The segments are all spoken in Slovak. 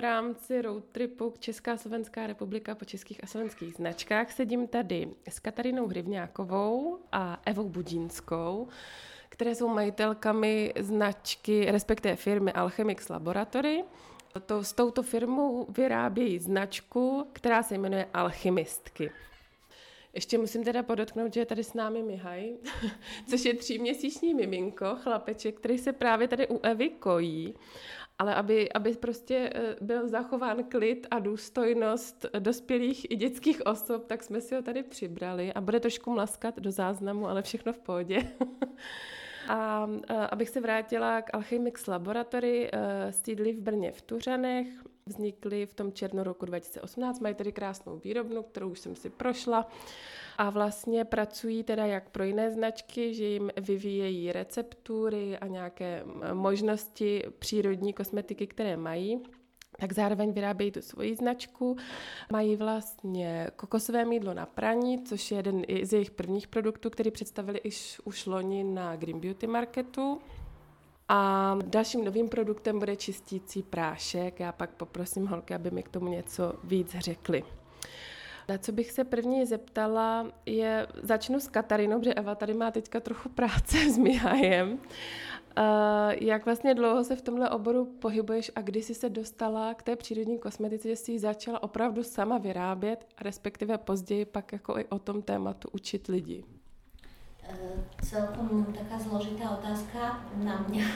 rámci road tripu Česká Slovenská republika po českých a slovenských značkách sedím tady s Katarinou Hrivňákovou a Evou Budínskou, které jsou majitelkami značky, respektive firmy Alchemix Laboratory. To, s touto firmou vyrábějí značku, která se jmenuje Alchymistky. Ještě musím teda podotknout, že je tady s námi Mihaj, což je tříměsíční miminko, chlapeček, který se právě tady u Evy kojí. Ale aby, aby prostě eh, byl zachován klid a důstojnost dospělých i dětských osob, tak jsme si ho tady přibrali a bude trošku mlaskat do záznamu, ale všechno v pohodě. A, a abych se vrátila k Alchemix Laboratory, eh, sídlí v Brně v Tuřanech, vznikly v tom červnu roku 2018, mají tedy krásnou výrobnu, kterou už jsem si prošla a vlastně pracují teda jak pro jiné značky, že jim vyvíjejí receptury a nějaké možnosti přírodní kosmetiky, které mají tak zároveň vyrábějí tu svoji značku. Mají vlastně kokosové mídlo na praní, což je jeden z jejich prvních produktů, který představili iž už loni na Green Beauty Marketu. A dalším novým produktem bude čistící prášek. Já pak poprosím holky, aby mi k tomu něco víc řekli. Na co bych se první zeptala, je, začnu s Katarinou, protože Eva tady má teďka trochu práce s Mihajem. Uh, jak vlastně dlouho se v tomhle oboru pohybuješ a kdy jsi se dostala k té přírodní kosmetice, že jsi ji začala opravdu sama vyrábět, respektive později pak jako i o tom tématu učit lidi? Uh, celkom taká zložitá otázka na mňa.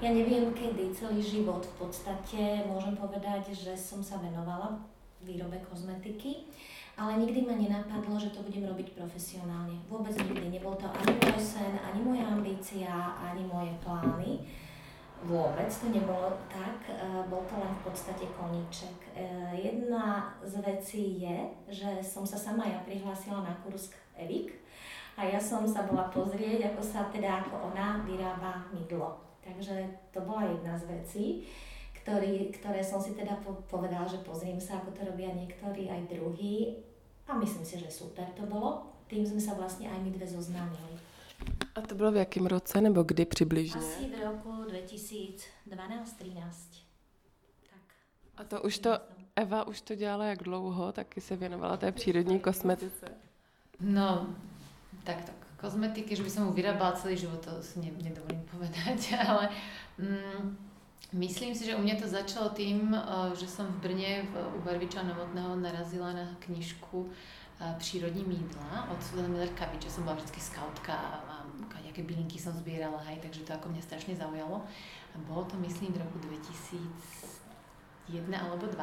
Ja neviem kedy, celý život v podstate môžem povedať, že som sa venovala výrobe kozmetiky. Ale nikdy ma nenapadlo, že to budem robiť profesionálne. Vôbec nikdy. Nebol to ani môj sen, ani moja ambícia, ani moje plány. Vôbec to nebolo tak, e, bol to len v podstate koníček. E, jedna z vecí je, že som sa sama ja prihlásila na kurz Evik a ja som sa bola pozrieť, ako sa teda, ako ona vyrába mydlo. Takže to bola jedna z vecí ktorý, ktoré som si teda povedala, že pozriem sa, ako to robia niektorí aj druhí a myslím si, že super to bolo. Tým sme sa vlastne aj my dve zoznámili. A to bylo v jakém roce nebo kdy přibližně? Asi v roku 2012-13. Tak. A to už to, Eva už to dělala jak dlouho, taky se věnovala té přírodní kosmetice? No, tak tak. Kozmetiky, že by som mu vyrábala celý život, to si ne, nedovolím povedať, ale mm, Myslím si, že u mňa to začalo tým, eh, že som v Brne u Barviča Novotného narazila na knižku eh, Přírodní mídla od Suzana Miller Kavič, som bola vždy skautka a nejaké bylinky som zbierala, hej, takže to ako mňa strašne zaujalo. A bolo to myslím v roku 2001 alebo 2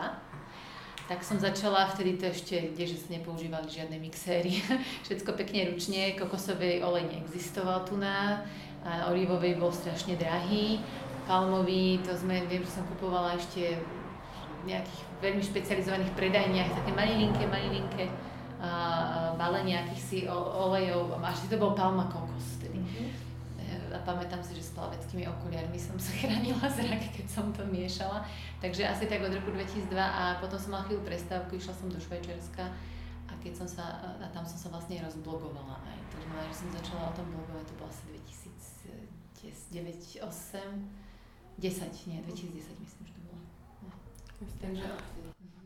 tak som začala, vtedy to ešte, že sa nepoužívali žiadne mixéry, všetko pekne ručne, kokosový olej neexistoval tu na, a olivový bol strašne drahý, palmový, to sme, viem, že som kupovala ešte v nejakých veľmi špecializovaných predajniach, také malilinké, malilinké uh, balenia akýchsi olejov, až to bol palma kokos. A pamätám si, že s plaveckými okuliarmi som sa chránila zrak, keď som to miešala. Takže asi tak od roku 2002 a potom som mala chvíľu prestávku, išla som do Švajčiarska a keď som sa, a tam som sa vlastne rozblogovala aj. Takže že som začala o tom blogovať, to bolo asi 2009 2008 10, nie, 2010 myslím, že to bylo. Takže...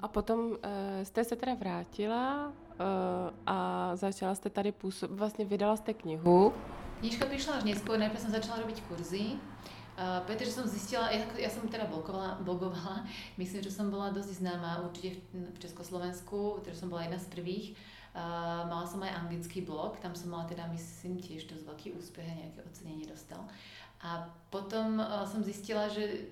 A potom uh, jste se teda vrátila uh, a začala jste tady působit, vlastně vydala jste knihu. Knižka prišla až neskôr, najprv som začala robiť kurzy, uh, pretože som zistila, ja, ja som teda blogovala, blogovala, myslím, že som bola dosť známa určite v, v Československu, pretože som bola jedna z prvých. Uh, mala som aj anglický blog, tam som mala teda, myslím, tiež dosť veľký úspech a nejaké ocenenie dostal. A potom uh, som zistila, že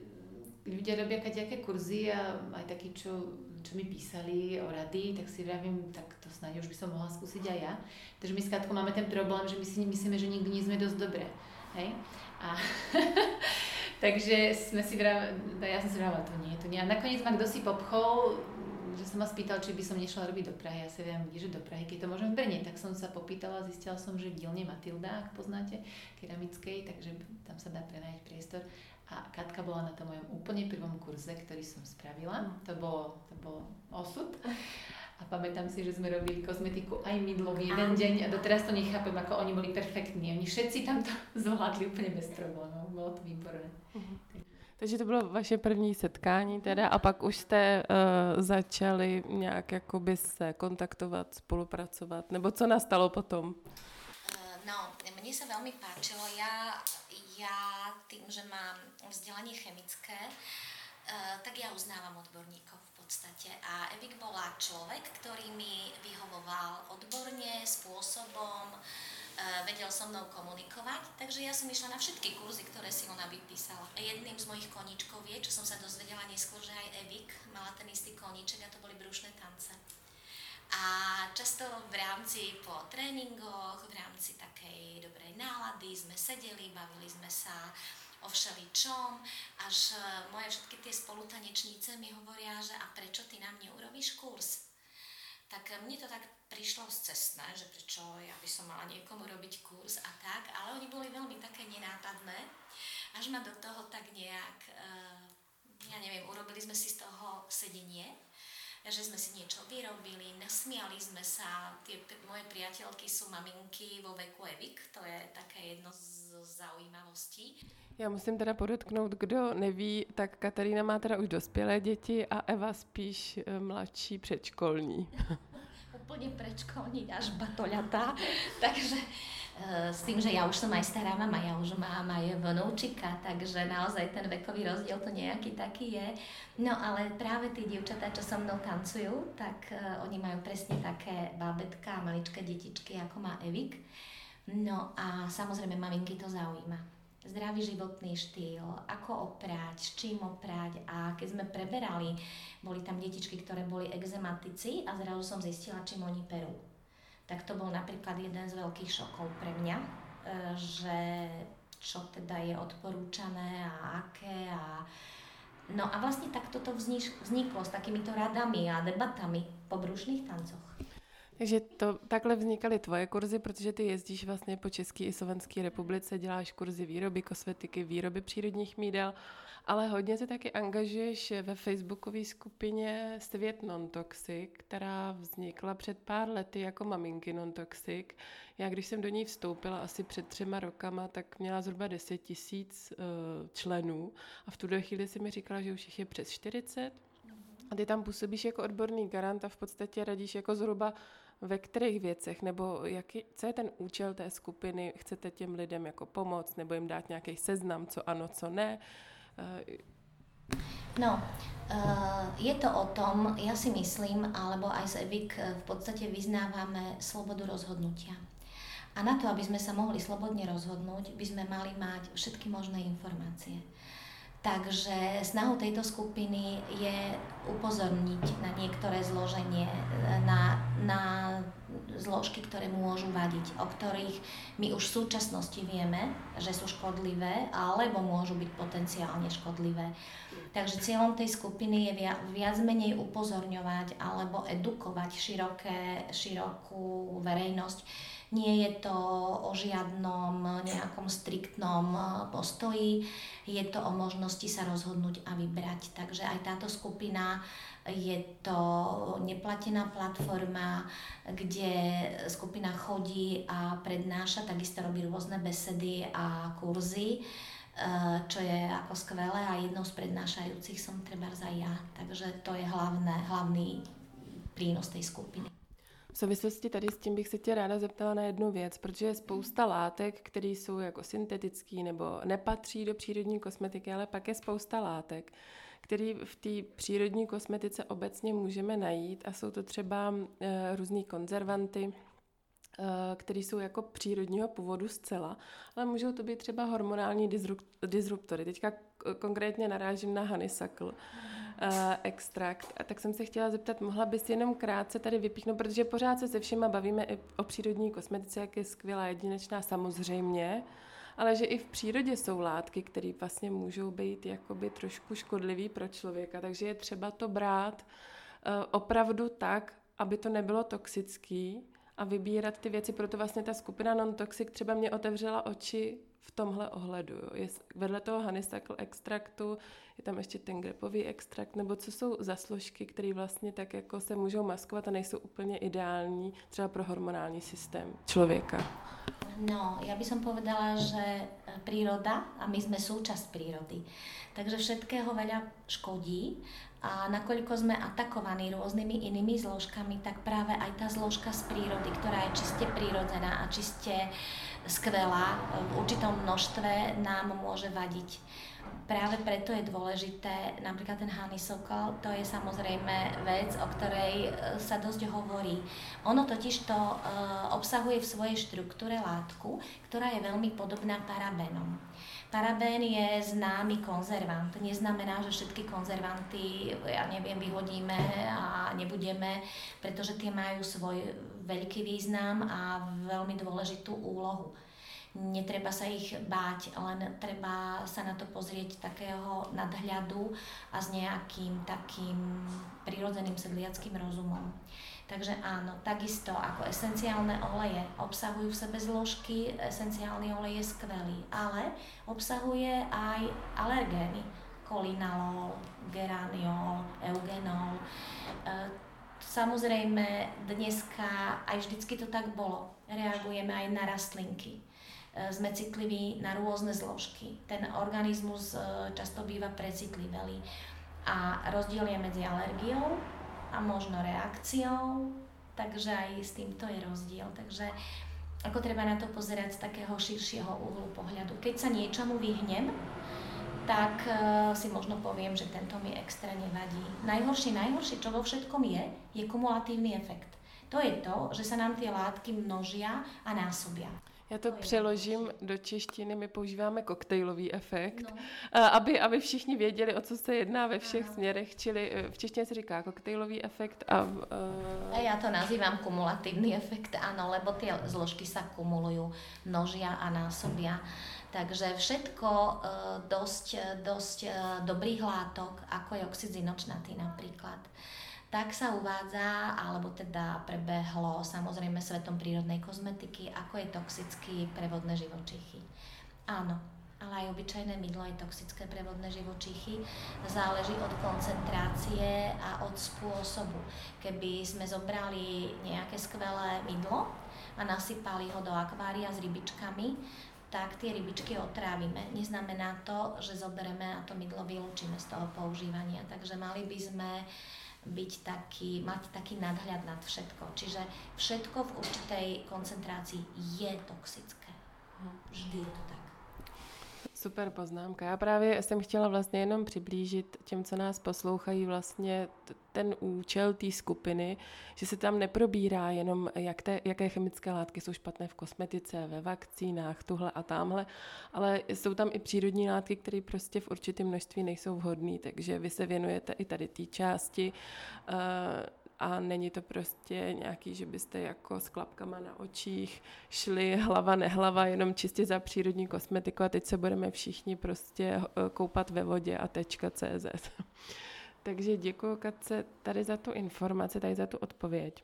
ľudia robia nejaké kurzy a aj takí, čo, čo mi písali o rady, tak si vravím, tak to snáď už by som mohla skúsiť aj ja. Takže my s Katkou máme ten problém, že my si myslíme, že nikdy nie sme dosť dobré. Hej? A takže sme si vravili, ja som si vravila, to nie, to nie. A nakoniec ma kto si popchol, že sa ma spýtal, či by som nešla robiť do Prahy. Ja si viem, že do Prahy, keď to môžem v Brne. Tak som sa popýtala, zistila som, že v dielne Matilda, ak poznáte, keramickej, takže tam sa dá prenajať priestor. A Katka bola na tom mojom úplne prvom kurze, ktorý som spravila. To bolo, to bolo osud. A pamätám si, že sme robili kozmetiku aj mydlo v jeden deň a doteraz to nechápem, ako oni boli perfektní. Oni všetci tam to zvládli úplne bez problémov. Bolo to výborné. Uh-huh. Takže to bylo vaše první setkání teda a pak už jste uh, začali nějak jakoby se kontaktovat, spolupracovat, nebo co nastalo potom? No, mne sa veľmi páčilo. Ja, ja tým, že mám vzdelanie chemické, uh, tak ja uznávam odborníkov v podstate. A Evik bola človek, ktorý mi vyhovoval odborne, spôsobom, uh, vedel so mnou komunikovať, takže ja som išla na všetky kurzy, ktoré si ona vypísala. Jedným z mojich koníčkov je, čo som sa dozvedela neskôr, že aj Evik mala ten istý koníček a to boli brušné tance. A často v rámci po tréningoch, v rámci takej dobrej nálady sme sedeli, bavili sme sa o všeličom, až e, moje všetky tie spolutanečníce mi hovoria, že a prečo ty nám neurobíš kurz? Tak mne to tak prišlo z cestné, že prečo ja by som mala niekomu robiť kurz a tak, ale oni boli veľmi také nenápadné, až ma do toho tak nejak, e, ja neviem, urobili sme si z toho sedenie že sme si niečo vyrobili, nasmiali sme sa. Tie moje priateľky sú maminky vo veku Evik, to je také jedno z zaujímavostí. Já musím teda podotknout, kdo neví, tak Katarína má teda už dospělé děti a Eva spíš eh, mladší předškolní. Úplne predškolní až batoľatá, takže s tým, že ja už som aj stará mama, ja už mám aj vnúčika, takže naozaj ten vekový rozdiel to nejaký taký je. No ale práve tí dievčatá, čo so mnou tancujú, tak uh, oni majú presne také bábetka maličké detičky, ako má Evik. No a samozrejme maminky to zaujíma. Zdravý životný štýl, ako oprať, s čím oprať a keď sme preberali, boli tam detičky, ktoré boli exematici a zrazu som zistila, čím oni perú tak to bol napríklad jeden z veľkých šokov pre mňa, e, že čo teda je odporúčané a aké a No a vlastne takto to vzniklo s takýmito radami a debatami po brušných tancoch. Takže to, takhle vznikaly tvoje kurzy, protože ty jezdíš vlastně po České i Slovenské republice, děláš kurzy výroby kosmetiky, výroby přírodních mídel, ale hodně se taky angažuješ ve facebookové skupině Svět Non-Toxic, která vznikla před pár lety jako maminky Non-Toxic. Já když jsem do ní vstoupila asi před třema rokama, tak měla zhruba 10 tisíc uh, členů a v tuto chvíli si mi říkala, že už jich je přes 40. A ty tam působíš jako odborný garant a v podstatě radíš jako zhruba ve kterých věcech, nebo jaký, co je ten účel té skupiny, chcete těm lidem jako pomoct, nebo jim dát nějaký seznam, co ano, co ne. Eh, no, uh, je to o tom, ja si myslím, alebo aj z EVIK eh, v podstate vyznávame slobodu rozhodnutia. A na to, aby sme sa mohli slobodne rozhodnúť, by sme mali mať všetky možné informácie. Takže snahou tejto skupiny je upozorniť na niektoré zloženie, na, na zložky, ktoré môžu vadiť, o ktorých my už v súčasnosti vieme, že sú škodlivé, alebo môžu byť potenciálne škodlivé. Takže cieľom tej skupiny je viac, menej upozorňovať alebo edukovať široké, širokú verejnosť nie je to o žiadnom nejakom striktnom postoji, je to o možnosti sa rozhodnúť a vybrať. Takže aj táto skupina je to neplatená platforma, kde skupina chodí a prednáša, takisto robí rôzne besedy a kurzy čo je ako skvelé a jednou z prednášajúcich som treba aj ja. Takže to je hlavné, hlavný prínos tej skupiny. V souvislosti tady s tím bych se tě ráda zeptala na jednu věc, protože je spousta látek, které jsou jako syntetický nebo nepatří do přírodní kosmetiky, ale pak je spousta látek, které v té přírodní kosmetice obecně můžeme najít a jsou to třeba e, různý konzervanty, Eh, který jsou jako přírodního původu zcela, ale můžou to být třeba hormonální disruptory. Teďka konkrétně narážím na honeysuckle uh, extrakt. A tak jsem se chtěla zeptat, mohla bys jenom krátce tady vypíchnout, protože pořád se se všema bavíme i o přírodní kosmetice, jak je skvělá, jedinečná samozřejmě, ale že i v přírodě jsou látky, které vlastně můžou být jakoby trošku škodlivý pro člověka, takže je třeba to brát uh, opravdu tak, aby to nebylo toxický, a vybírat ty věci, proto vlastně ta skupina non-toxic třeba mě otevřela oči v tomhle ohledu. Je, vedle toho honeysuckle extraktu je tam ještě ten grepový extrakt, nebo co jsou za složky, které vlastně tak jako se můžou maskovat a nejsou úplně ideální třeba pro hormonální systém člověka. No, ja by som povedala, že príroda a my sme súčasť prírody. Takže všetkého veľa škodí a nakoľko sme atakovaní rôznymi inými zložkami, tak práve aj tá zložka z prírody, ktorá je čiste prírodzená a čiste skvelá v určitom množstve nám môže vadiť. Práve preto je dôležité, napríklad ten honeysuckle, to je samozrejme vec, o ktorej e, sa dosť hovorí. Ono totiž to e, obsahuje v svojej štruktúre látku, ktorá je veľmi podobná parabénom. Parabén je známy konzervant. Neznamená, že všetky konzervanty, ja neviem, vyhodíme a nebudeme, pretože tie majú svoj veľký význam a veľmi dôležitú úlohu netreba sa ich báť, len treba sa na to pozrieť takého nadhľadu a s nejakým takým prirodzeným sedliackým rozumom. Takže áno, takisto ako esenciálne oleje obsahujú v sebe zložky, esenciálny olej je skvelý, ale obsahuje aj alergény, kolinalol, geraniol, eugenol. E, samozrejme, dneska aj vždycky to tak bolo. Reagujeme aj na rastlinky sme citliví na rôzne zložky. Ten organizmus e, často býva precitlivelý. A rozdiel je medzi alergiou a možno reakciou, takže aj s týmto je rozdiel. Takže ako treba na to pozerať z takého širšieho uhlu pohľadu. Keď sa niečomu vyhnem, tak uh, si možno poviem, že tento mi extra nevadí. Najhoršie, najhoršie, čo vo všetkom je, je kumulatívny efekt. To je to, že sa nám tie látky množia a násobia. Já to přeložím do češtiny, my používáme koktejlový efekt, no. aby, aby všichni věděli, o co se jedná ve všech ano. směrech, čili eh, v češtině se říká koktejlový efekt a... Uh... a já to nazývám kumulatívny efekt, áno, lebo tie zložky sa kumulujú, množia a násobia. Takže všetko uh, dosť, dosť uh, dobrých látok, ako je oxid zinočnatý napríklad, tak sa uvádza, alebo teda prebehlo samozrejme svetom prírodnej kozmetiky, ako je toxický pre vodné živočíchy. Áno, ale aj obyčajné mydlo je toxické pre vodné živočíchy. Záleží od koncentrácie a od spôsobu. Keby sme zobrali nejaké skvelé mydlo a nasypali ho do akvária s rybičkami, tak tie rybičky otrávime. Neznamená to, že zoberieme a to mydlo vylúčime z toho používania. Takže mali by sme byť taký, mať taký nadhľad nad všetko. Čiže všetko v určitej koncentrácii je toxické. Vždy je to tak. Super poznámka. Já právě jsem chtěla vlastně jenom přiblížit těm, co nás poslouchají, vlastně ten účel té skupiny, že se tam neprobírá jenom, jak te, jaké chemické látky jsou špatné v kosmetice, ve vakcínách, tuhle a tamhle, ale jsou tam i přírodní látky, které prostě v určitém množství nejsou vhodné, takže vy se věnujete i tady té části. Uh, a není to prostě nějaký, že byste jako s klapkama na očích šli hlava nehlava jenom čistě za přírodní kosmetiku a teď se budeme všichni prostě eh, koupat ve vodě a tečka CZ. Takže děkuji Katce tady za tu informaci, tady za tu odpověď.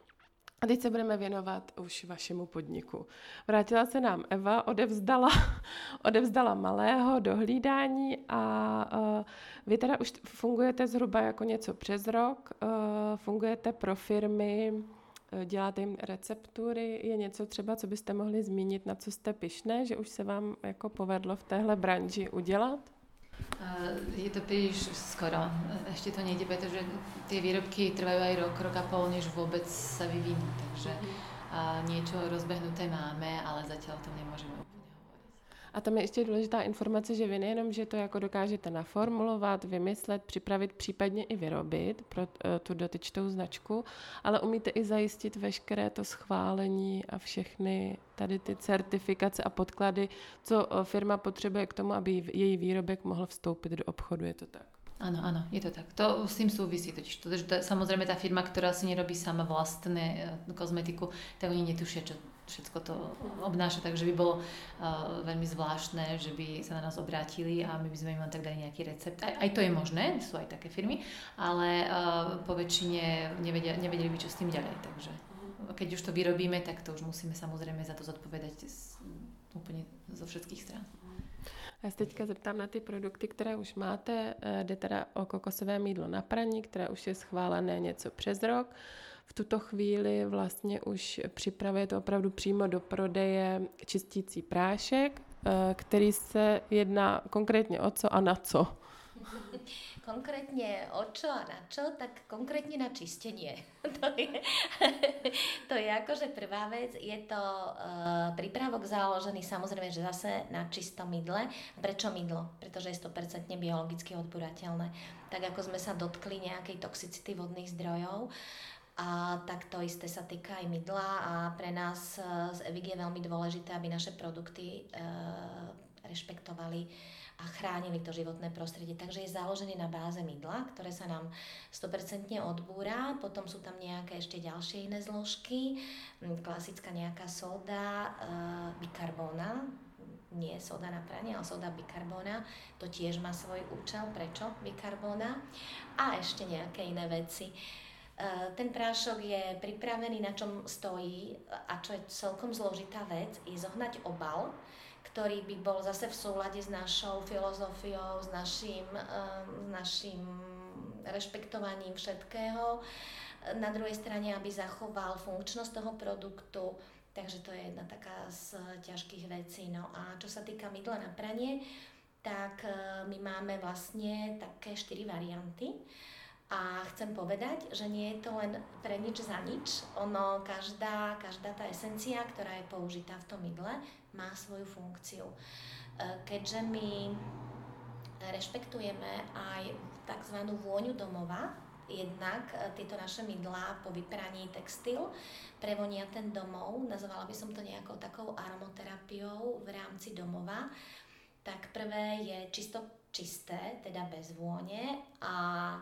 A teď se budeme věnovat už vašemu podniku. Vrátila se nám Eva, odevzdala, odevzdala malého do hlídání a uh, vy teda už fungujete zhruba jako něco přes rok, uh, fungujete pro firmy, uh, děláte jim receptury, je něco třeba, co byste mohli zmínit, na co jste pišné, že už se vám jako povedlo v téhle branži udělat? Je to príliš skoro. Ešte to nejde, pretože tie výrobky trvajú aj rok, rok a pol, než vôbec sa vyvinú. Takže niečo rozbehnuté máme, ale zatiaľ to nemôžeme a tam je ještě důležitá informace, že vy nejenom, že to jako dokážete naformulovat, vymyslet, připravit, případně i vyrobit pro eh, tu dotyčnou značku, ale umíte i zajistit veškeré to schválení a všechny tady ty certifikace a podklady, co eh, firma potřebuje k tomu, aby její výrobek mohl vstoupit do obchodu. Je to tak? Áno, áno, je to tak. To s tým súvisí totiž. To, že to, samozrejme tá firma, ktorá si nerobí sama vlastné eh, kozmetiku, tak oni netušia, čo všetko to obnáša, takže by bolo uh, veľmi zvláštne, že by sa na nás obrátili a my by sme im len tak dali nejaký recept. Aj, aj to je možné, sú aj také firmy, ale uh, po väčšine nevedia, nevedeli by, čo s tým ďalej. Takže keď už to vyrobíme, tak to už musíme samozrejme za to zodpovedať z, úplne zo všetkých strán. Já se teďka zeptám na ty produkty, které už máte. Eh, jde teda o kokosové mídlo na praní, které už je schválené něco přes rok v tuto chvíli vlastně už připravuje to opravdu přímo do prodeje čistící prášek který se jedná konkrétně o co a na co. konkrétne o čo a na čo, tak konkrétne na čistenie. to, je, to je akože prvá vec. Je to uh, prípravok založený samozrejme, že zase na čistom mydle. Prečo mydlo? Pretože je 100% biologicky odburateľné. Tak ako sme sa dotkli nejakej toxicity vodných zdrojov, a tak to isté sa týka aj mydla a pre nás z EVIG je veľmi dôležité, aby naše produkty e, rešpektovali a chránili to životné prostredie. Takže je založený na báze mydla, ktoré sa nám 100% odbúra. Potom sú tam nejaké ešte ďalšie iné zložky. Mm, klasická nejaká soda, e, bikarbóna, nie soda na pranie, ale soda bikarbóna. To tiež má svoj účel. Prečo bikarbóna? A ešte nejaké iné veci. E, ten prášok je pripravený, na čom stojí a čo je celkom zložitá vec, je zohnať obal, ktorý by bol zase v súlade s našou filozofiou, s našim, ehm, s našim rešpektovaním všetkého. Na druhej strane, aby zachoval funkčnosť toho produktu, takže to je jedna taká z ťažkých vecí. No a čo sa týka mydla na pranie, tak e, my máme vlastne také štyri varianty. A chcem povedať, že nie je to len pre nič za nič. Ono, každá, každá tá esencia, ktorá je použitá v tom mydle, má svoju funkciu. E, keďže my rešpektujeme aj tzv. vôňu domova, jednak e, tieto naše mydlá po vypraní textil prevonia ten domov, nazvala by som to nejakou takou aromoterapiou v rámci domova, tak prvé je čisto čisté, teda bez vône a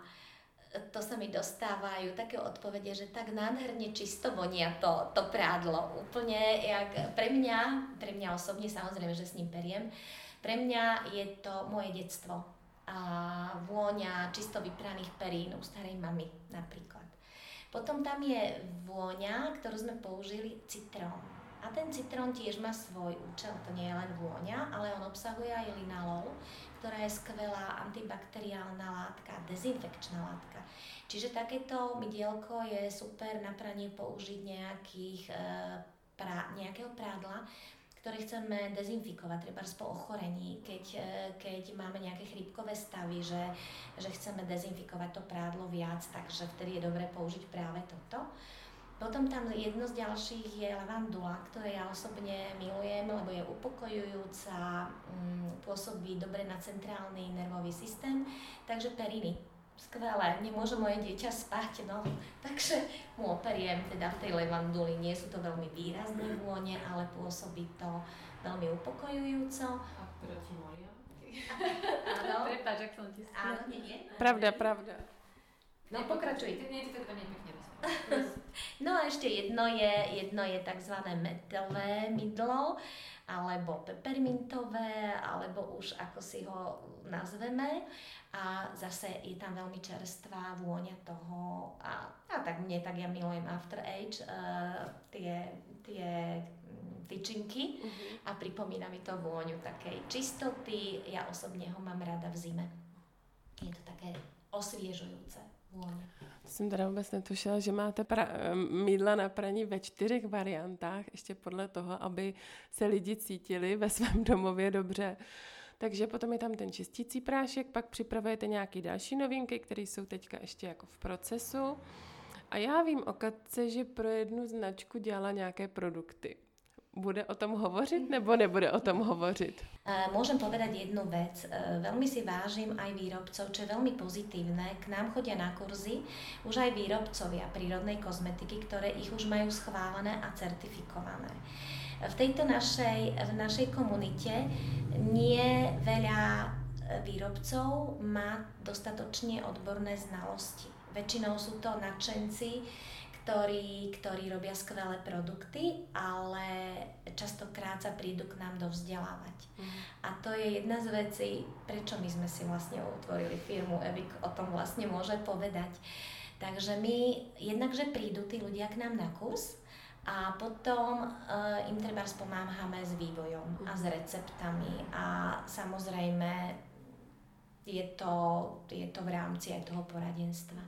to sa mi dostávajú také odpovede, že tak nádherne čisto vonia to, to prádlo. Úplne, jak pre mňa, pre mňa osobne, samozrejme, že s ním periem, pre mňa je to moje detstvo. A vôňa čisto vypraných perín u starej mamy napríklad. Potom tam je vôňa, ktorú sme použili, citrón. A ten citrón tiež má svoj účel, to nie je len vôňa, ale on obsahuje aj linalol, ktorá je skvelá antibakteriálna látka, dezinfekčná látka. Čiže takéto mydielko je super na pranie použiť nejakých, e, pra, nejakého prádla, ktoré chceme dezinfikovať, treba po ochorení, keď, e, keď máme nejaké chrípkové stavy, že, že chceme dezinfikovať to prádlo viac, takže vtedy je dobré použiť práve toto. Potom tam jedno z ďalších je lavandula, ktoré ja osobne milujem, lebo je upokojujúca, mm, pôsobí dobre na centrálny nervový systém, takže periny. Skvelé, nemôže moje dieťa spať, no. Takže mu operiem teda v tej levanduli. Nie sú to veľmi výrazné vône, ale pôsobí to veľmi upokojujúco. A proti? Áno. Prepač, ak som ti Áno, nie, nie. Pravda, pravda. No pokračuj. Ty nie, ty to nepekne No a ešte jedno je, jedno je tzv. metové mydlo, alebo pepermintové, alebo už ako si ho nazveme. A zase je tam veľmi čerstvá vôňa toho. A, a tak mne, tak ja milujem After Age, uh, tie, tie tyčinky uh-huh. a pripomína mi to vôňu takej čistoty. Ja osobne ho mám rada v zime. Je to také osviežujúce vôňa. Jsem teda vůbec netušila, že máte pra- mídla na praní ve čtyřech variantách, ještě podle toho, aby se lidi cítili ve svém domově dobře. Takže potom je tam ten čistící prášek, pak připravujete nějaké další novinky, které jsou teďka ještě jako v procesu. A já vím o Katce, že pro jednu značku dělala nějaké produkty. Bude o tom hovořit nebo nebude o tom hovořit? Môžem povedať jednu vec. Veľmi si vážim aj výrobcov, čo je veľmi pozitívne. K nám chodia na kurzy už aj výrobcovia prírodnej kozmetiky, ktoré ich už majú schválené a certifikované. V tejto našej, v našej komunite nie veľa výrobcov má dostatočne odborné znalosti. Väčšinou sú to nadšenci, ktorí, ktorí robia skvelé produkty, ale častokrát sa prídu k nám dovzdelávať. Mm. A to je jedna z vecí, prečo my sme si vlastne utvorili firmu. Evik o tom vlastne môže povedať. Takže my jednakže prídu tí ľudia k nám na kurz, a potom uh, im treba pomáhame s vývojom a s receptami a samozrejme je to, je to v rámci aj toho poradenstva.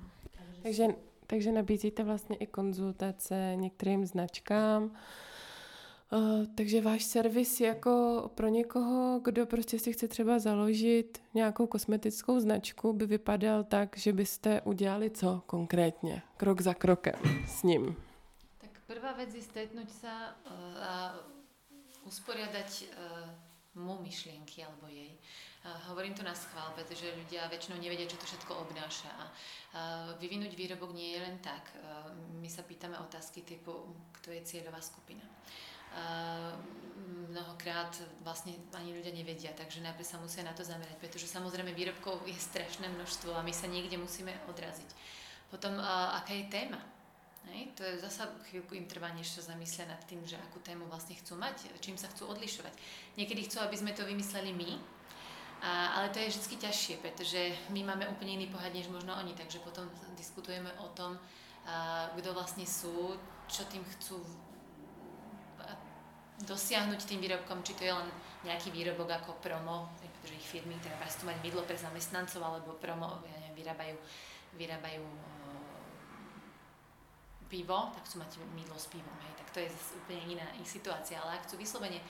Takže takže nabízíte vlastně i konzultace některým značkám, Uh, takže váš servis jako pro někoho, kdo prostě si chce třeba založit nějakou kosmetickou značku, by vypadal tak, že byste udělali co konkrétně, krok za krokem s ním? Tak prvá věc je stretnúť sa uh, a usporiadať uh, mu myšlienky alebo jej. Hovorím to na schvál, pretože ľudia väčšinou nevedia, čo to všetko obnáša. A vyvinúť výrobok nie je len tak. My sa pýtame otázky typu, kto je cieľová skupina mnohokrát vlastne ani ľudia nevedia, takže najprv sa musia na to zamerať, pretože samozrejme výrobkov je strašné množstvo a my sa niekde musíme odraziť. Potom, aká je téma? Hej, to je zasa chvíľku im trvá, než sa zamyslia nad tým, že akú tému vlastne chcú mať, čím sa chcú odlišovať. Niekedy chcú, aby sme to vymysleli my, a, ale to je vždy ťažšie, pretože my máme úplne iný pohľad, než možno oni, takže potom diskutujeme o tom, kto vlastne sú, čo tým chcú dosiahnuť tým výrobkom, či to je len nejaký výrobok ako promo, pretože ich firmy teda chcú mať mydlo pre zamestnancov, alebo promo, ja neviem, vyrábajú, vyrábajú pivo, tak chcú mať mydlo s pivom, hej, tak to je úplne iná ich situácia, ale ak chcú vyslovene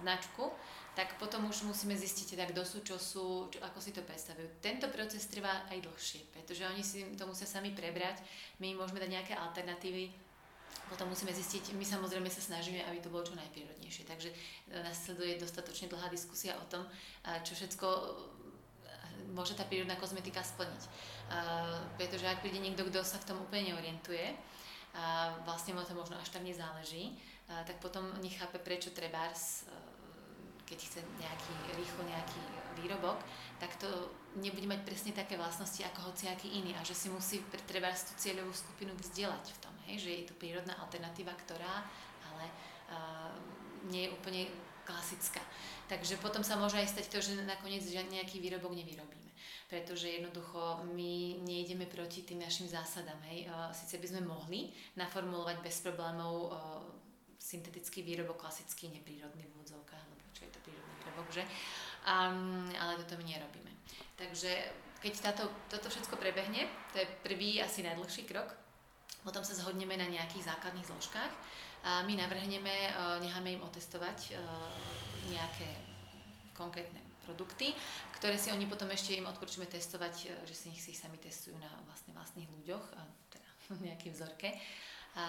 značku, tak potom už musíme zistiť teda, kto sú, čo sú, čo, ako si to predstavujú. Tento proces trvá aj dlhšie, pretože oni si to musia sami prebrať, my im môžeme dať nejaké alternatívy, potom musíme zistiť, my samozrejme sa snažíme, aby to bolo čo najprírodnejšie. Takže e, nás sleduje dostatočne dlhá diskusia o tom, čo všetko e, môže tá prírodná kozmetika splniť. Pretože ak príde niekto, kto sa v tom úplne neorientuje, a vlastne mu to možno až tak nezáleží, tak potom nechápe, prečo trebárs, e, keď chce nejaký, rýchlo nejaký výrobok, tak to nebude mať presne také vlastnosti ako hociaký iný a že si musí trebárs tú cieľovú skupinu vzdielať v tom hej, že je to prírodná alternatíva, ktorá ale uh, nie je úplne klasická. Takže potom sa môže aj stať to, že nakoniec nejaký výrobok nevyrobíme. Pretože jednoducho my nejdeme proti tým našim zásadám. Hej. Sice by sme mohli naformulovať bez problémov uh, syntetický výrobok, klasický, neprírodný v úvodzovkách, lebo čo je to prírodný výrobok, že? Um, ale toto my nerobíme. Takže keď táto, toto všetko prebehne, to je prvý asi najdlhší krok, potom sa zhodneme na nejakých základných zložkách a my navrhneme, e, necháme im otestovať e, nejaké konkrétne produkty, ktoré si oni potom ešte im odporúčame testovať, e, že si ich si sami testujú na vlastne vlastných ľuďoch, teda nejaké vzorke. A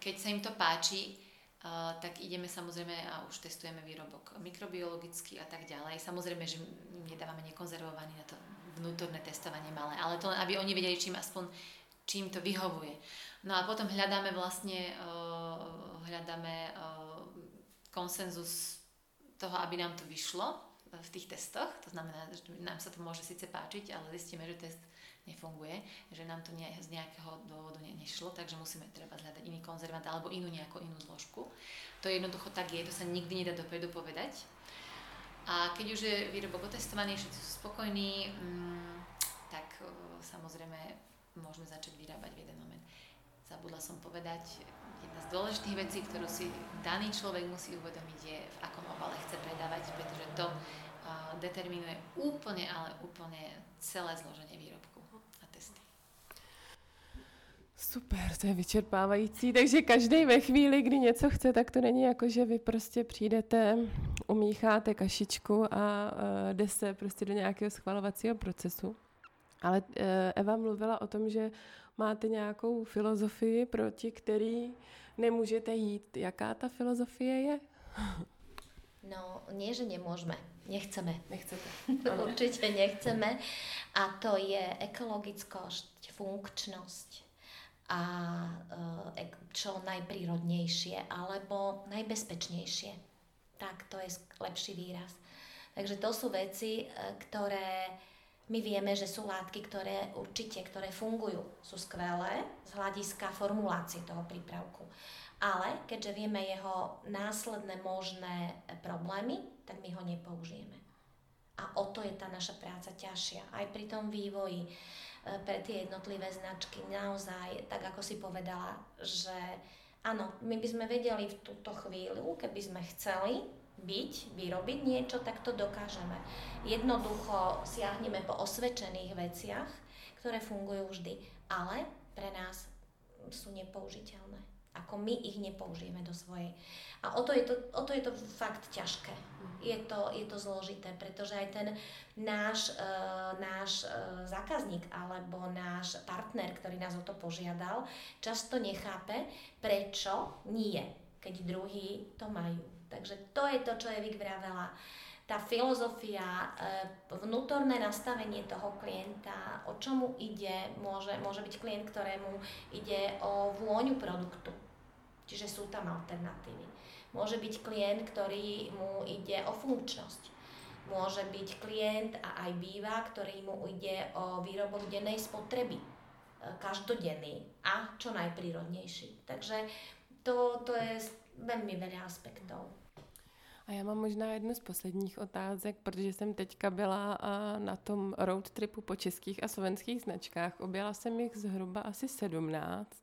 keď sa im to páči, Uh, tak ideme samozrejme a už testujeme výrobok mikrobiologicky a tak ďalej. Samozrejme, že nedávame nekonzervovaný na to vnútorné testovanie malé, ale to aby oni vedeli, čím aspoň čím to vyhovuje. No a potom hľadáme vlastne uh, hľadáme konsenzus toho, aby nám to vyšlo v tých testoch. To znamená, že nám sa to môže síce páčiť, ale zistíme, že test nefunguje, že nám to z nejakého dôvodu ne, nešlo, takže musíme treba hľadať iný konzervant alebo inú nejakú inú zložku. To jednoducho tak je, to sa nikdy nedá dopredu povedať. A keď už je výrobok otestovaný, všetci sú spokojní, mm, tak uh, samozrejme môžeme začať vyrábať v jeden moment. Zabudla som povedať, jedna z dôležitých vecí, ktorú si daný človek musí uvedomiť, je v akom obale chce predávať, pretože to determinuje úplne, ale úplne celé zloženie výrobku a testy. Super, to je vyčerpávající. Takže každý ve chvíli, kdy něco chce, tak to není jako, že vy prostě přijdete, umícháte kašičku a uh, jde se prostě do nějakého schvalovacího procesu. Ale eh, Eva mluvila o tom, že máte nějakou filozofii, proti který nemůžete jít. Jaká ta filozofie je? No, nie, že nemôžeme. Nechceme. Nechcete. Určite nechceme. A to je ekologickosť, funkčnosť a e, čo najprírodnejšie alebo najbezpečnejšie. Tak, to je lepší výraz. Takže to sú veci, e, ktoré my vieme, že sú látky, ktoré určite, ktoré fungujú, sú skvelé z hľadiska formulácie toho prípravku. Ale keďže vieme jeho následné možné problémy, tak my ho nepoužijeme. A o to je tá naša práca ťažšia. Aj pri tom vývoji e, pre tie jednotlivé značky naozaj, tak ako si povedala, že áno, my by sme vedeli v túto chvíľu, keby sme chceli, byť, vyrobiť niečo, tak to dokážeme. Jednoducho siahneme po osvedčených veciach, ktoré fungujú vždy, ale pre nás sú nepoužiteľné. ako my ich nepoužijeme do svojej. A o to je to, o to, je to fakt ťažké. Je to, je to zložité, pretože aj ten náš, e, náš e, zákazník alebo náš partner, ktorý nás o to požiadal, často nechápe, prečo nie, keď druhí to majú. Takže to je to, čo je vravela tá filozofia, e, vnútorné nastavenie toho klienta, o čomu ide, môže, môže byť klient, ktorému ide o vôňu produktu, čiže sú tam alternatívy. Môže byť klient, ktorý mu ide o funkčnosť. Môže byť klient a aj býva, ktorý mu ide o výrobok dennej spotreby, e, každodenný a čo najprírodnejší. Takže to, to je veľmi veľa aspektov. A já mám možná jednu z posledních otázek, protože jsem teďka byla na tom road tripu po českých a slovenských značkách. Objela jsem jich zhruba asi 17.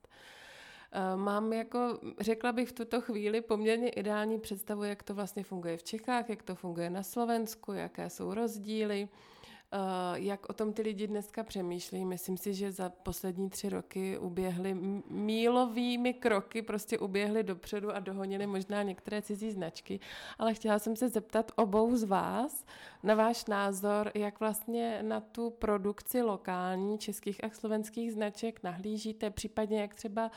Mám jako, řekla bych v tuto chvíli, poměrně ideální představu, jak to vlastně funguje v Čechách, jak to funguje na Slovensku, jaké jsou rozdíly. Eh, jak o tom ty lidi dneska přemýšlí. Myslím si, že za poslední tři roky uběhly mílovými kroky, prostě uběhly dopředu a dohonili možná některé cizí značky. Ale chtěla jsem se zeptat obou z vás na váš názor, jak vlastně na tu produkci lokální českých a slovenských značek nahlížíte, případně jak třeba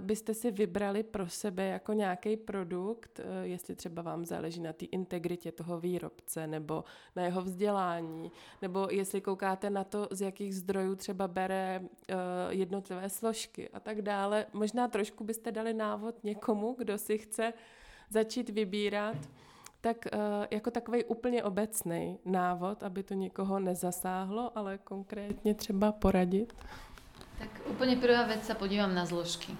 byste si vybrali pro sebe jako nějaký produkt, eh, jestli třeba vám záleží na té integritě toho výrobce nebo na jeho vzdělání, nebo jestli koukáte na to, z jakých zdrojů třeba bere uh, jednotlivé složky a tak dále. Možná trošku byste dali návod někomu, kdo si chce začít vybírat, tak jako takový úplně obecný návod, aby to někoho nezasáhlo, ale konkrétně třeba poradit. Tak úplně prvá věc se podívám na zložky.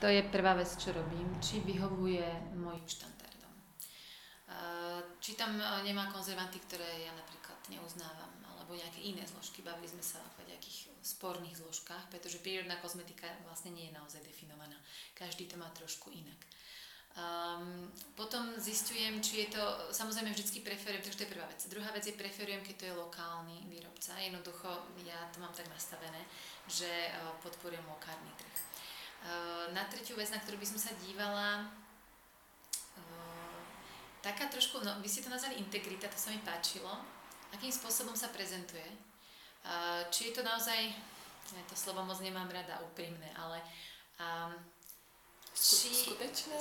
To je prvá vec, čo robím. Či vyhovuje mojim štandardom. Či tam nemá konzervanty, ktoré ja napríklad neuznávam alebo nejaké iné zložky. Bavili sme sa o nejakých sporných zložkách, pretože prírodná kozmetika vlastne nie je naozaj definovaná. Každý to má trošku inak. Um, potom zistujem, či je to, samozrejme vždycky preferujem, takže to je prvá vec. Druhá vec je preferujem, keď to je lokálny výrobca. Jednoducho ja to mám tak nastavené, že podporujem lokálny trh. Uh, na tretiu vec, na ktorú by som sa dívala, uh, taká trošku, no vy ste to nazvali integrita, to sa mi páčilo, akým spôsobom sa prezentuje. Či je to naozaj, ja to slovo moc nemám rada, úprimné, ale um, či, skutečné?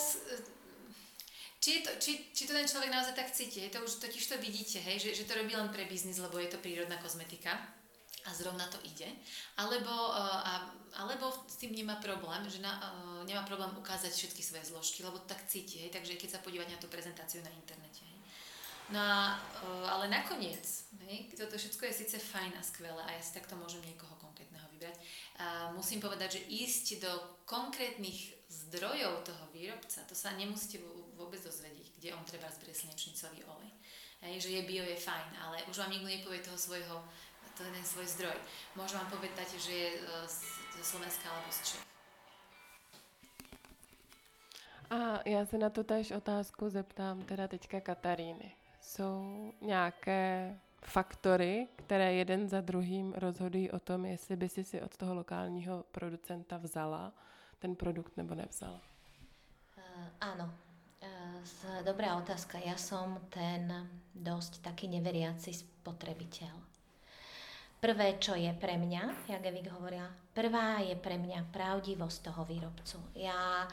Či, je to, či, či to ten človek naozaj tak cíti, to už totiž to vidíte, hej, že, že to robí len pre biznis, lebo je to prírodná kozmetika a zrovna to ide, alebo, uh, alebo s tým nemá problém, že na, uh, nemá problém ukázať všetky svoje zložky, lebo tak cíti, hej, takže keď sa podívať na tú prezentáciu na internete, hej. No a, e, ale nakoniec, hej, toto všetko je síce fajn a skvelé a ja si takto môžem niekoho konkrétneho vybrať. A musím povedať, že ísť do konkrétnych zdrojov toho výrobca, to sa nemusíte vôbec dozvedieť, kde on treba zberie slnečnicový olej. Hej, že je bio, je fajn, ale už vám nikto nepovie toho svojho, ten svoj zdroj. Môžem vám povedať, že je e, zo Slovenska alebo z Čech. A já se na to též otázku zeptám teda teďka Kataríny jsou nějaké faktory, které jeden za druhým rozhodují o tom, jestli by si si od toho lokálního producenta vzala ten produkt nebo nevzala? Uh, áno, uh, dobrá otázka. Ja som ten dosť taký neveriaci spotrebiteľ. Prvé, čo je pre mňa, jak Evik hovorila, prvá je pre mňa pravdivosť toho výrobcu. Ja uh,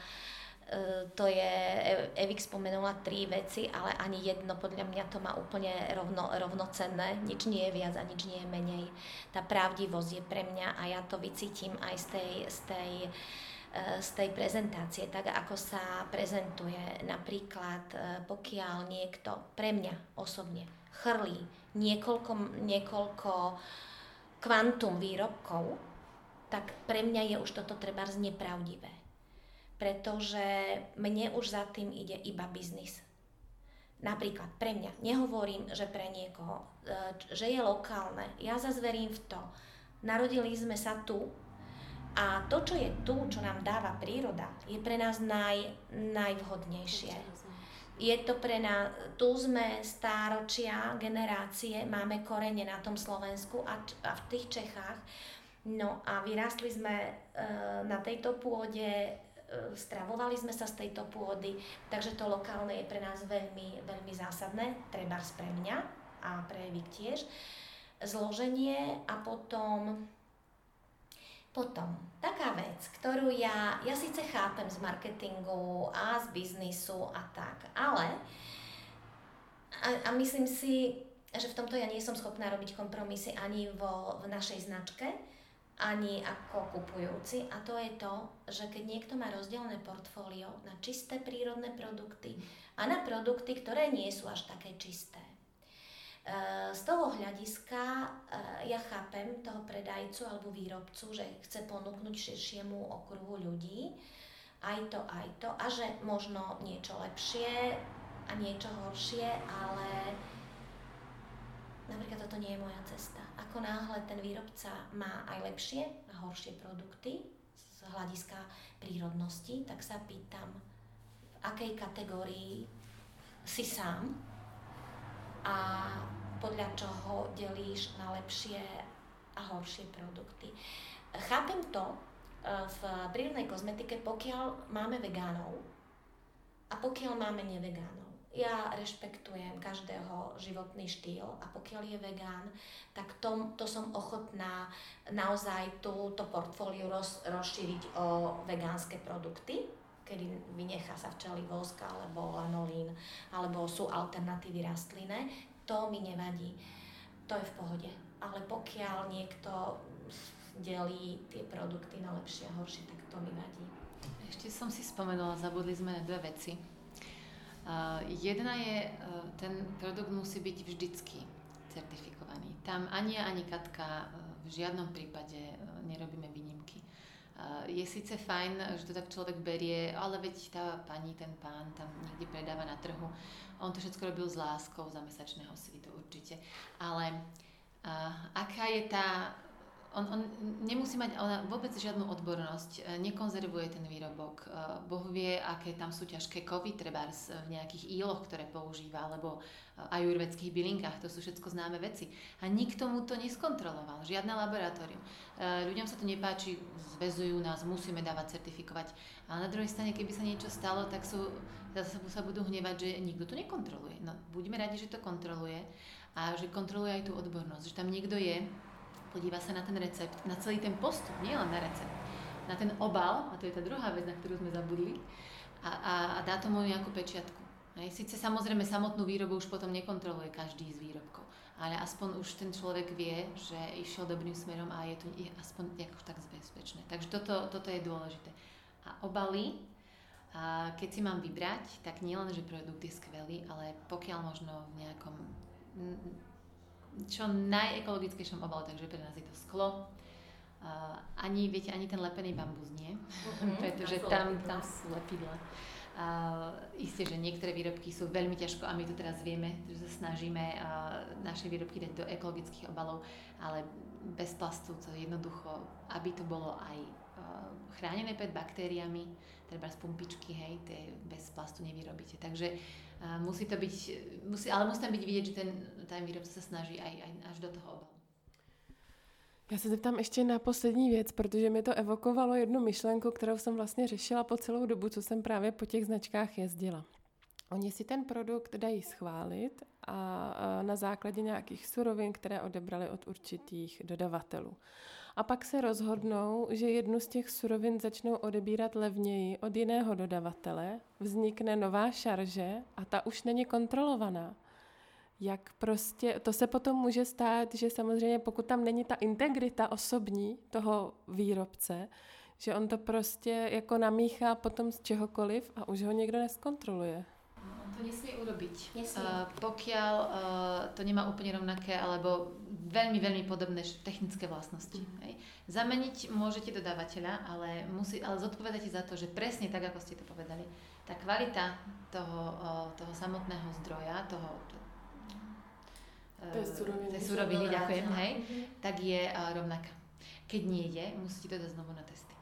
E, to je, e, Evik spomenula tri veci, ale ani jedno podľa mňa to má úplne rovno, rovnocenné. Nič nie je viac a nič nie je menej. Tá pravdivosť je pre mňa a ja to vycítim aj z tej, z tej, e, z tej prezentácie, tak ako sa prezentuje. Napríklad, pokiaľ niekto pre mňa osobne chrlí niekoľko, niekoľko kvantum výrobkov, tak pre mňa je už toto treba nepravdivé pretože mne už za tým ide iba biznis. Napríklad pre mňa, nehovorím, že pre niekoho, e, že je lokálne. Ja zase verím v to. Narodili sme sa tu a to, čo je tu, čo nám dáva príroda, je pre nás naj, najvhodnejšie. Je to pre nás, tu sme stáročia, generácie, máme korene na tom Slovensku a, a v tých Čechách. No a vyrástli sme e, na tejto pôde stravovali sme sa z tejto pôdy, takže to lokálne je pre nás veľmi, veľmi zásadné, treba pre mňa a pre Evik tiež. Zloženie a potom potom, taká vec, ktorú ja, ja síce chápem z marketingu a z biznisu a tak, ale a, a myslím si, že v tomto ja nie som schopná robiť kompromisy ani vo, v našej značke, ani ako kupujúci a to je to, že keď niekto má rozdielne portfólio na čisté prírodné produkty a na produkty, ktoré nie sú až také čisté. Eh, z toho hľadiska eh, ja chápem toho predajcu alebo výrobcu, že chce ponúknuť širšiemu okruhu ľudí. Aj to, aj to. A že možno niečo lepšie a niečo horšie, ale napríklad toto nie je moja cesta. Ako náhle ten výrobca má aj lepšie a horšie produkty z hľadiska prírodnosti, tak sa pýtam, v akej kategórii si sám a podľa čoho delíš na lepšie a horšie produkty. Chápem to e, v prírodnej kozmetike, pokiaľ máme vegánov a pokiaľ máme nevegánov. Ja rešpektujem každého životný štýl a pokiaľ je vegán, tak to, to som ochotná naozaj tú, to portfólio roz, rozšíriť o vegánske produkty, kedy vynechá sa včelý vosk alebo lanolín, alebo sú alternatívy rastlinné to mi nevadí. To je v pohode. Ale pokiaľ niekto delí tie produkty na lepšie a horšie, tak to mi vadí. Ešte som si spomenula, zabudli sme na dve veci. Uh, jedna je, uh, ten produkt musí byť vždycky certifikovaný. Tam ani ja, ani Katka uh, v žiadnom prípade uh, nerobíme výnimky. Uh, je síce fajn, že to tak človek berie, ale veď tá pani, ten pán tam niekde predáva na trhu. On to všetko robil s láskou za mesačného svitu určite. Ale uh, aká je tá... On, on nemusí mať ona vôbec žiadnu odbornosť, e, nekonzervuje ten výrobok. E, boh vie, aké tam sú ťažké kovy, treba v nejakých íloch, ktoré používa, alebo ajurvedských bylinkách, to sú všetko známe veci. A nikto mu to neskontroloval, žiadne laboratórium. Ľuďom sa to nepáči, zväzujú nás, musíme dávať certifikovať. A na druhej strane, keby sa niečo stalo, tak sú zase sa budú hnevať, že nikto to nekontroluje. No, buďme radi, že to kontroluje a že kontroluje aj tú odbornosť, že tam niekto je, podíva sa na ten recept, na celý ten postup, nie len na recept, na ten obal, a to je tá druhá vec, na ktorú sme zabudli, a, a, a dá tomu nejakú pečiatku. Hej. Sice samozrejme samotnú výrobu už potom nekontroluje každý z výrobkov, ale aspoň už ten človek vie, že išiel dobrým smerom a je to je aspoň tak bezpečné. Takže toto, toto je dôležité. A obaly, a keď si mám vybrať, tak nielen, že produkt je skvelý, ale pokiaľ možno v nejakom čo najekologickejšom obale, takže pre nás je to sklo. Uh, ani, viete, ani ten lepený bambus nie, mm-hmm, pretože tam, tam sú lepidla. Uh, isté, že niektoré výrobky sú veľmi ťažko a my to teraz vieme, že sa snažíme uh, naše výrobky dať do ekologických obalov, ale bez plastu to jednoducho, aby to bolo aj uh, chránené pred baktériami, treba z pumpičky, hej, tie bez plastu nevyrobíte. Takže uh, musí to byť, musí, ale musí tam byť vidieť, že ten, ten výrobca sa snaží aj, aj až do toho obalu. Já se zeptám ještě na poslední věc, protože mi to evokovalo jednu myšlenku, kterou jsem vlastně řešila po celou dobu, co jsem právě po těch značkách jezdila. Oni si ten produkt dají schválit a na základě nějakých surovin, které odebrali od určitých dodavatelů. A pak se rozhodnou, že jednu z těch surovin začnou odebírat levněji od jiného dodavatele, vznikne nová šarže a ta už není kontrolovaná. Jak prostě, to se potom může stát, že samozřejmě pokud tam není ta integrita osobní toho výrobce, že on to prostě jako namíchá potom z čehokoliv a už ho někdo neskontroluje. To nesmie urobiť. Nesmie. Uh, pokiaľ uh, to nemá úplne rovnaké alebo veľmi, veľmi podobné technické vlastnosti. Mm. Hej. Zameniť môžete dodávateľa, ale, musí, ale zodpovedáte za to, že presne tak, ako ste to povedali, tá kvalita toho, uh, toho samotného zdroja, toho, to, tej suroviny, tej suroviny ďakujem, hej, mm-hmm. tak je uh, rovnaká. Keď nie je, musíte to dať znovu na testy.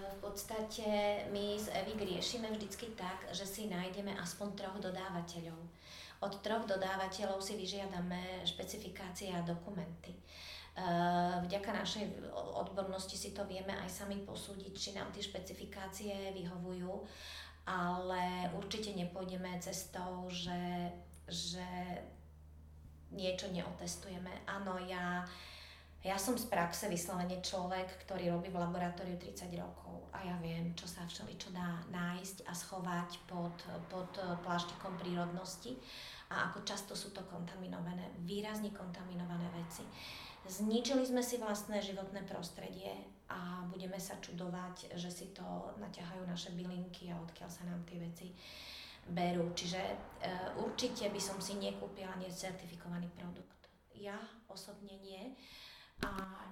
V podstate my s Evik riešime vždycky tak, že si nájdeme aspoň troch dodávateľov. Od troch dodávateľov si vyžiadame špecifikácie a dokumenty. Vďaka našej odbornosti si to vieme aj sami posúdiť, či nám tie špecifikácie vyhovujú, ale určite nepôjdeme cestou, že, že niečo neotestujeme. Áno, ja, ja som z praxe vyslovene človek, ktorý robí v laboratóriu 30 rokov a ja viem, čo sa všeli čo dá nájsť a schovať pod, pod pláštikom prírodnosti a ako často sú to kontaminované, výrazne kontaminované veci. Zničili sme si vlastné životné prostredie a budeme sa čudovať, že si to naťahajú naše bylinky a odkiaľ sa nám tie veci berú. Čiže uh, určite by som si nekúpila necertifikovaný produkt. Ja osobne nie.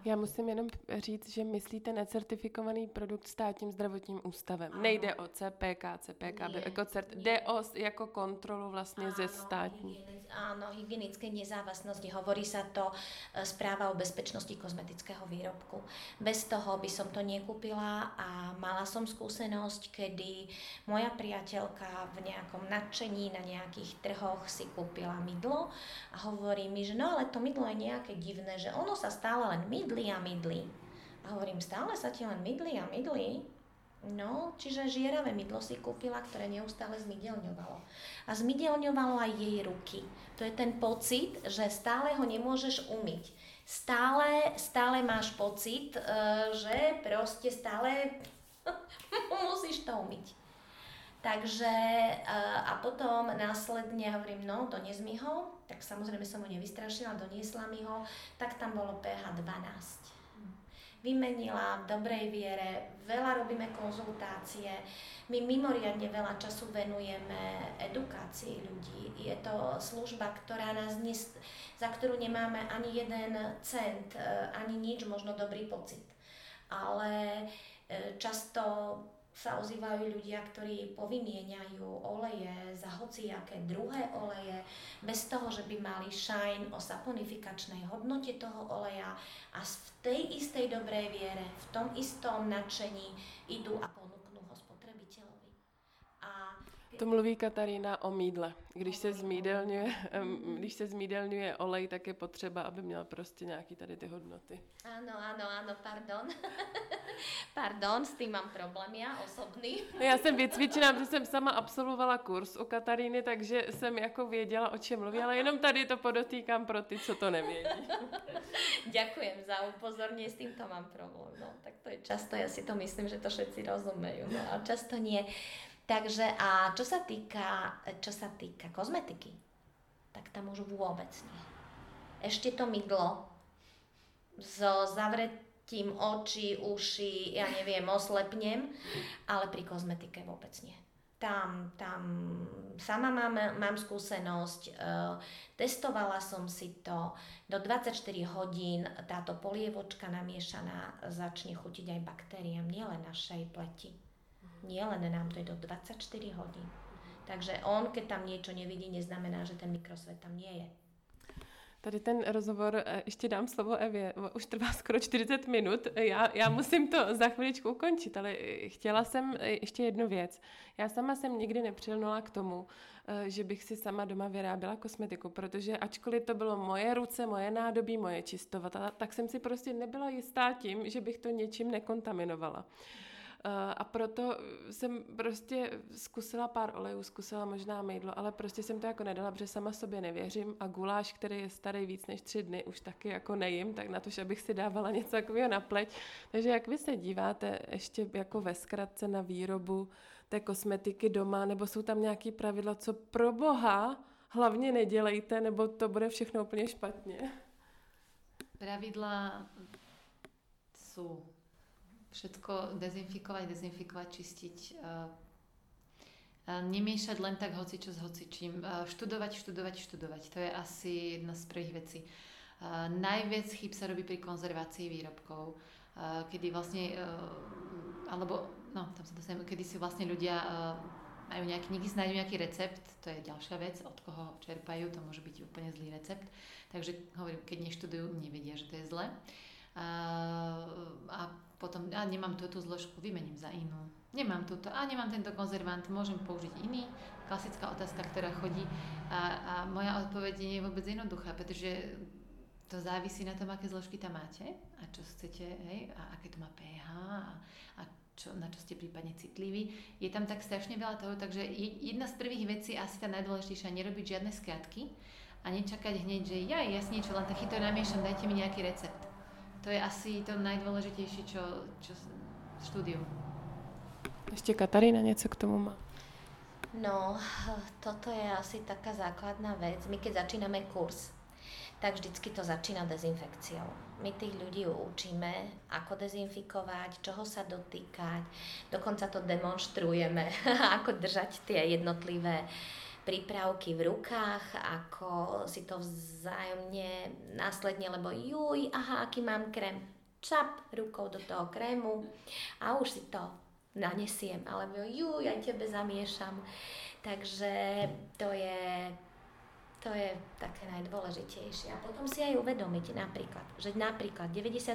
Já musím jenom říct, že myslíte necertifikovaný produkt státním zdravotním ústavem. Ano. Nejde o CPK, CPK, nie, jako cert... nie. jde o jako kontrolu vlastně ano, ze státní. Áno, hygienické nezávastnosti. Hovorí sa to e, správa o bezpečnosti kozmetického výrobku. Bez toho by som to nekúpila a mala som skúsenosť, kedy moja priateľka v nejakom nadšení na nejakých trhoch si kúpila mydlo a hovorí mi, že no ale to mydlo je nejaké divné, že ono sa stále stále len mydli a mydli. A hovorím, stále sa ti len mydli a mydli? No, čiže žieravé mydlo si kúpila, ktoré neustále zmidelňovalo. A zmidelňovalo aj jej ruky. To je ten pocit, že stále ho nemôžeš umyť. Stále, stále máš pocit, e, že proste stále musíš to umyť. Takže a potom následne hovorím, no donies mi ho, tak samozrejme som ho nevystrašila, doniesla mi ho, tak tam bolo pH 12. Vymenila v dobrej viere, veľa robíme konzultácie, my mimoriadne veľa času venujeme edukácii ľudí. Je to služba, ktorá nás dnes, za ktorú nemáme ani jeden cent, e, ani nič, možno dobrý pocit. Ale e, často sa ozývajú ľudia, ktorí povymieňajú oleje za hociaké druhé oleje, bez toho, že by mali shine o saponifikačnej hodnote toho oleja a v tej istej dobrej viere, v tom istom nadšení idú a ponúknú ho spotrebiteľovi. A to mluví Katarína o mídle. Když se, zmídelňuje, když se zmídelňuje olej, tak je potřeba, aby měl prostě nějaký tady ty hodnoty. Áno, áno, áno, pardon. pardon, s tým mám problém já osobný. No, já jsem vycvičená, protože jsem sama absolvovala kurz u Kataríny, takže jsem jako věděla, o čem mluví, ale jenom tady to podotýkám pro ty, co to nevědí. Ďakujem za upozornenie, s týmto mám problém. No, tak to je často, ja si to myslím, že to všetci rozumejú, no, ale často nie. Takže a čo sa týka, čo sa týka kozmetiky, tak tam už vôbec nie. Ešte to mydlo so zavretím oči, uši, ja neviem, oslepnem, ale pri kozmetike vôbec nie. Tam, tam sama mám, mám skúsenosť, e, testovala som si to, do 24 hodín táto polievočka namiešaná začne chutiť aj baktériám, nielen našej pleti nie len nám, to je do 24 hodín. Takže on, keď tam niečo nevidí, neznamená, že ten mikrosvet tam nie je. Tady ten rozhovor, eh, ještě dám slovo Evě, už trvá skoro 40 minut, já, já musím to za chviličku ukončit, ale eh, chtěla jsem eh, ještě jednu věc. Já sama jsem nikdy nepřilnula k tomu, že bych si sama doma vyráběla kosmetiku, protože ačkoliv to bylo moje ruce, moje nádobí, moje čistovat, tak jsem si prostě nebyla jistá tím, že bych to něčím nekontaminovala. Eh, a proto jsem prostě zkusila pár olejů, zkusila možná mejdlo, ale prostě jsem to jako nedala, protože sama sobě nevěřím a guláš, který je starý víc než tři dny, už taky jako nejím, tak na to, že bych si dávala něco takového na pleť. Takže jak vy se díváte ještě jako ve zkratce na výrobu té kosmetiky doma, nebo jsou tam nějaké pravidla, co pro boha hlavně nedělejte, nebo to bude všechno úplně špatně? Pravidla sú všetko dezinfikovať, dezinfikovať, čistiť. Nemiešať len tak hocičo s hocičím. Študovať, študovať, študovať. To je asi jedna z prvých vecí. Najviac chyb sa robí pri konzervácii výrobkov, kedy vlastne, alebo, no, tam sa dostanem, kedy si vlastne ľudia majú nejaký, niekedy si nejaký recept, to je ďalšia vec, od koho čerpajú, to môže byť úplne zlý recept. Takže hovorím, keď neštudujú, nevedia, že to je zle. a potom a nemám túto zložku, vymením za inú. Nemám túto, a nemám tento konzervant, môžem použiť iný. Klasická otázka, ktorá chodí. A, a moja odpoveď nie je vôbec jednoduchá, pretože to závisí na tom, aké zložky tam máte a čo chcete, hej, a aké to má pH a, a čo, na čo ste prípadne citliví. Je tam tak strašne veľa toho, takže jedna z prvých vecí, asi tá najdôležitejšia, nerobiť žiadne skratky a nečakať hneď, že ja jasne, čo len tak chytro namiešam, dajte mi nejaký recept. To je asi to najdôležitejšie, čo, čo štúdiu. Ešte Katarína niečo k tomu má. No, toto je asi taká základná vec. My keď začíname kurz, tak vždycky to začína dezinfekciou. My tých ľudí učíme, ako dezinfikovať, čoho sa dotýkať, dokonca to demonstrujeme, ako držať tie jednotlivé prípravky v rukách, ako si to vzájomne následne, lebo juj, aha, aký mám krém, čap rukou do toho krému a už si to nanesiem, alebo juj, aj tebe zamiešam. Takže to je to je také najdôležitejšie. A potom si aj uvedomiť napríklad, že napríklad 95%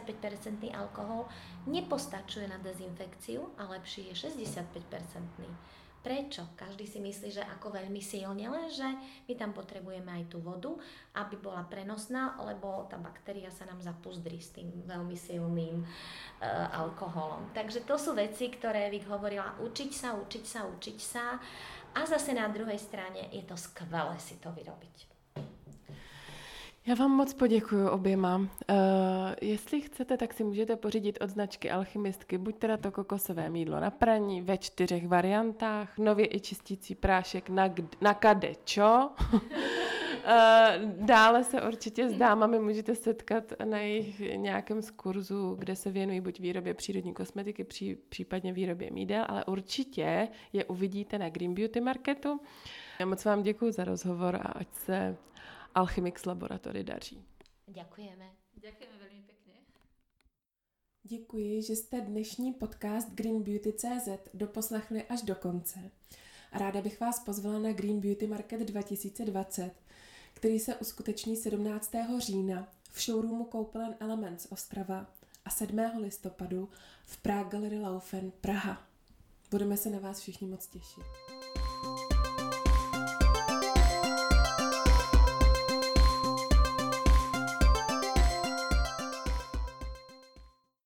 alkohol nepostačuje na dezinfekciu a lepší je 65%. Prečo? Každý si myslí, že ako veľmi silne, lenže my tam potrebujeme aj tú vodu, aby bola prenosná, lebo tá baktéria sa nám zapuzdri s tým veľmi silným e, alkoholom. Takže to sú veci, ktoré Vik hovorila, učiť sa, učiť sa, učiť sa a zase na druhej strane je to skvelé si to vyrobiť. Já vám moc poděkuji oběma. Uh, jestli chcete, tak si můžete pořídit od značky Alchymistky buď teda to kokosové mídlo na praní ve čtyřech variantách, nově i čistící prášek na, na kadečo. uh, dále se určitě s dámami můžete setkat na jejich nějakém z kurzu, kde se věnují buď výrobě přírodní kosmetiky, pří, případně výrobě mídel, ale určitě je uvidíte na Green Beauty Marketu. Já moc vám děkuji za rozhovor a ať se Alchemix Laboratory daří. Děkujeme. Děkujeme velmi pěkně. Děkuji, že jste dnešní podcast Green Beauty CZ doposlechli až do konce. A ráda bych vás pozvala na Green Beauty Market 2020, který se uskuteční 17. října v showroomu Koupelen Elements Ostrava a 7. listopadu v Prague Gallery Laufen Praha. Budeme se na vás všichni moc těšit.